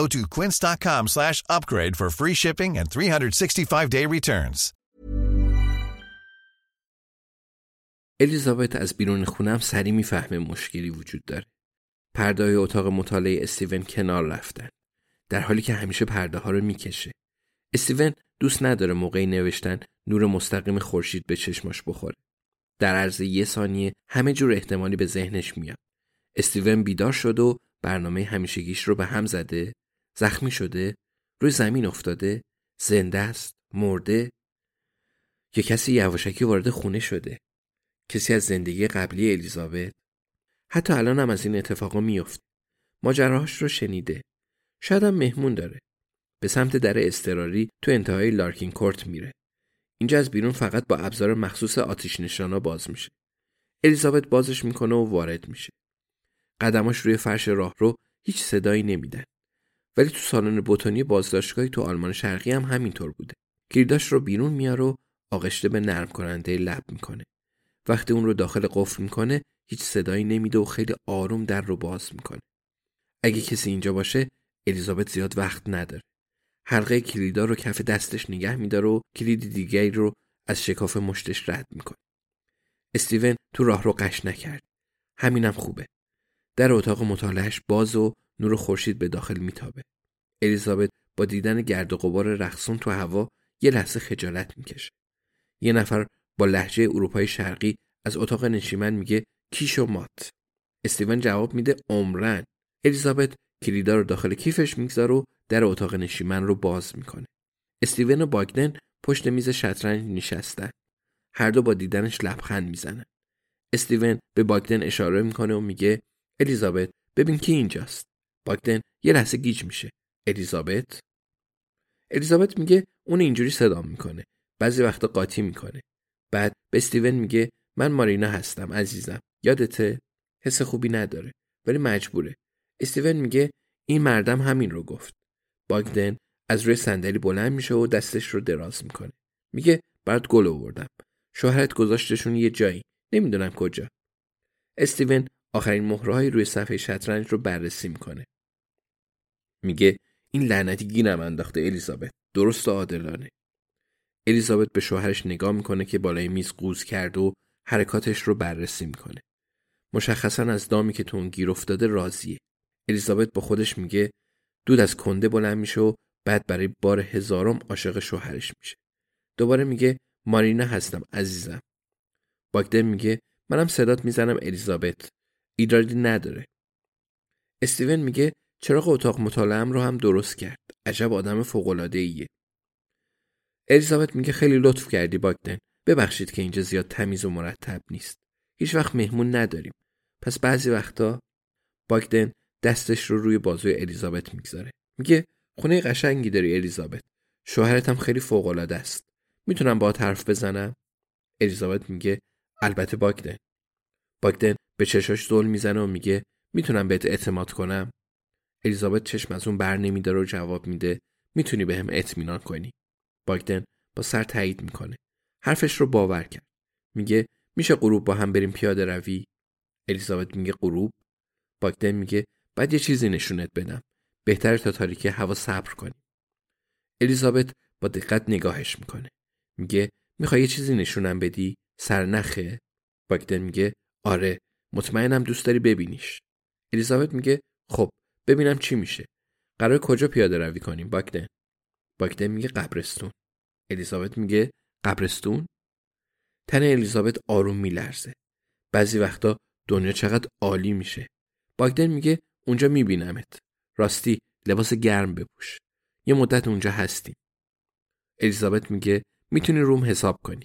Go to quince.com slash upgrade for free shipping and 365-day returns. الیزابت از بیرون خونم سری می‌فهمه مشکلی وجود داره. پرده اتاق مطالعه استیون کنار رفتن. در حالی که همیشه پرده ها رو می‌کشه. استیون دوست نداره موقعی نوشتن نور مستقیم خورشید به چشماش بخوره. در عرض یه ثانیه همه جور احتمالی به ذهنش میاد. استیون بیدار شد و برنامه همیشگیش رو به هم زده، زخمی شده، روی زمین افتاده، زنده است، مرده یا کسی یواشکی وارد خونه شده. کسی از زندگی قبلی الیزابت حتی الان هم از این اتفاقا میفته. ماجراهاش رو شنیده. شاید هم مهمون داره. به سمت در استراری تو انتهای لارکین کورت میره. اینجا از بیرون فقط با ابزار مخصوص آتیش نشانا باز میشه. الیزابت بازش می‌کنه و وارد میشه. قدماش روی فرش راه رو هیچ صدایی نمیدن. ولی تو سالن بوتانی بازداشتگاهی تو آلمان شرقی هم همینطور بوده. کلیداش رو بیرون میاره و آغشته به نرم کننده لب می‌کنه. وقتی اون رو داخل قفل می‌کنه هیچ صدایی نمیده و خیلی آروم در رو باز می‌کنه. اگه کسی اینجا باشه الیزابت زیاد وقت نداره. حلقه کلیدا رو کف دستش نگه میداره و کلید دیگری رو از شکاف مشتش رد می‌کنه. استیون تو راه رو قش نکرد. همینم خوبه. در اتاق مطالعهش باز و نور خورشید به داخل میتابه. الیزابت با دیدن گرد و غبار رقصون تو هوا یه لحظه خجالت می‌کشه. یه نفر با لحجه اروپای شرقی از اتاق نشیمن میگه کیش و مات. استیون جواب میده عمرن. الیزابت کلیدا رو داخل کیفش می‌گذاره و در اتاق نشیمن رو باز می‌کنه. استیون و باگدن پشت میز شطرنج نشستن. هر دو با دیدنش لبخند می‌زنن. استیون به باگدن اشاره می‌کنه و میگه الیزابت ببین کی اینجاست. باگدن یه لحظه گیج میشه. الیزابت؟ الیزابت میگه اون اینجوری صدا می‌کنه. بعضی وقتا قاطی می‌کنه. بعد به استیون میگه من مارینا هستم عزیزم. یادته؟ حس خوبی نداره ولی مجبوره. استیون میگه این مردم همین رو گفت. باگدن از روی صندلی بلند میشه و دستش رو دراز می‌کنه. میگه برات گل آوردم. شوهرت گذاشتشون یه جایی. نمی‌دونم کجا. استیون آخرین مهرهایی روی صفحه شطرنج رو بررسی می‌کنه. میگه این لعنتی گینم انداخته الیزابت. درست و عادلانه. الیزابت به شوهرش نگاه می‌کنه که بالای میز قوز کرد و حرکاتش رو بررسی می‌کنه. مشخصا از دامی که تو اون گیر افتاده راضیه. الیزابت با خودش میگه دود از کنده بلند میشه و بعد برای بار هزارم عاشق شوهرش میشه. دوباره میگه مارینا هستم عزیزم. باگدن میگه منم صدات می‌زنم الیزابت. ایدادی نداره. استیون میگه چراغ اتاق مطالعهم رو هم درست کرد. عجب آدم فوق‌العاده ایه. الیزابت میگه خیلی لطف کردی باگدن. ببخشید که اینجا زیاد تمیز و مرتب نیست. هیچ وقت مهمون نداریم. پس بعضی وقتا باگدن دستش رو روی بازوی الیزابت می‌گذاره. میگه خونه قشنگی داری الیزابت. شوهرت هم خیلی فوق العاده است. می‌تونم با حرف بزنم؟ الیزابت میگه البته باگدن. باگدن به چشاش زل می‌زنه و میگه می‌تونم بهت اعتماد کنم؟ الیزابت چشم از اون بر نمیداره و جواب میده. می‌تونی به هم اطمینان کنی. باگدن با سر تایید می‌کنه. حرفش رو باور کرد. میگه میشه غروب با هم بریم پیاده روی. الیزابت میگه غروب. باگدن میگه بعد یه چیزی نشونت بدم. بهتره تا تاریکی هوا صبر کنی. الیزابت با دقت نگاهش می‌کنه. میگه می‌خوای یه چیزی نشونم بدی؟ سرنخه باگدن میگه آره. مطمئنم دوست داری ببینیش. الیزابت میگه خب ببینم چی میشه. قرار کجا پیاده روی کنیم باگدن باگدن میگه قبرستون. الیزابت میگه قبرستون؟ تن الیزابت آروم میلرزه. بعضی وقتا دنیا چقدر عالی میشه. باگدن میگه اونجا میبینمت. راستی لباس گرم بپوش. یه مدت اونجا هستیم. الیزابت میگه می‌تونی روم حساب کنی.